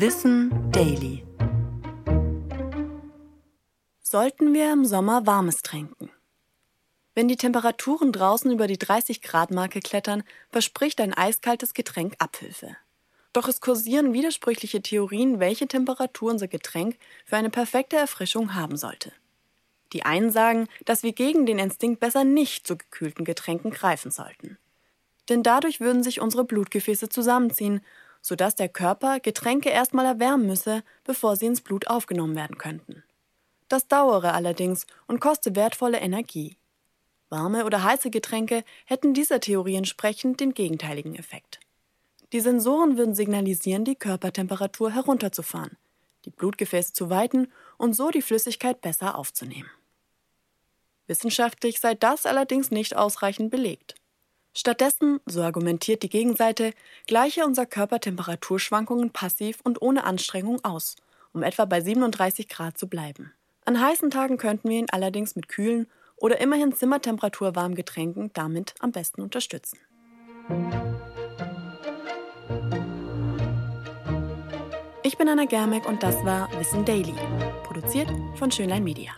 Wissen Daily. Sollten wir im Sommer Warmes trinken? Wenn die Temperaturen draußen über die 30 Grad Marke klettern, verspricht ein eiskaltes Getränk Abhilfe. Doch es kursieren widersprüchliche Theorien, welche Temperatur unser Getränk für eine perfekte Erfrischung haben sollte. Die einen sagen, dass wir gegen den Instinkt besser nicht zu gekühlten Getränken greifen sollten. Denn dadurch würden sich unsere Blutgefäße zusammenziehen, sodass der Körper Getränke erstmal erwärmen müsse, bevor sie ins Blut aufgenommen werden könnten. Das dauere allerdings und koste wertvolle Energie. Warme oder heiße Getränke hätten dieser Theorie entsprechend den gegenteiligen Effekt. Die Sensoren würden signalisieren, die Körpertemperatur herunterzufahren, die Blutgefäße zu weiten und so die Flüssigkeit besser aufzunehmen. Wissenschaftlich sei das allerdings nicht ausreichend belegt. Stattdessen, so argumentiert die Gegenseite, gleiche unser Körper Temperaturschwankungen passiv und ohne Anstrengung aus, um etwa bei 37 Grad zu bleiben. An heißen Tagen könnten wir ihn allerdings mit kühlen oder immerhin Zimmertemperatur warmen Getränken damit am besten unterstützen. Ich bin Anna Germeck und das war Wissen Daily, produziert von Schönlein Media.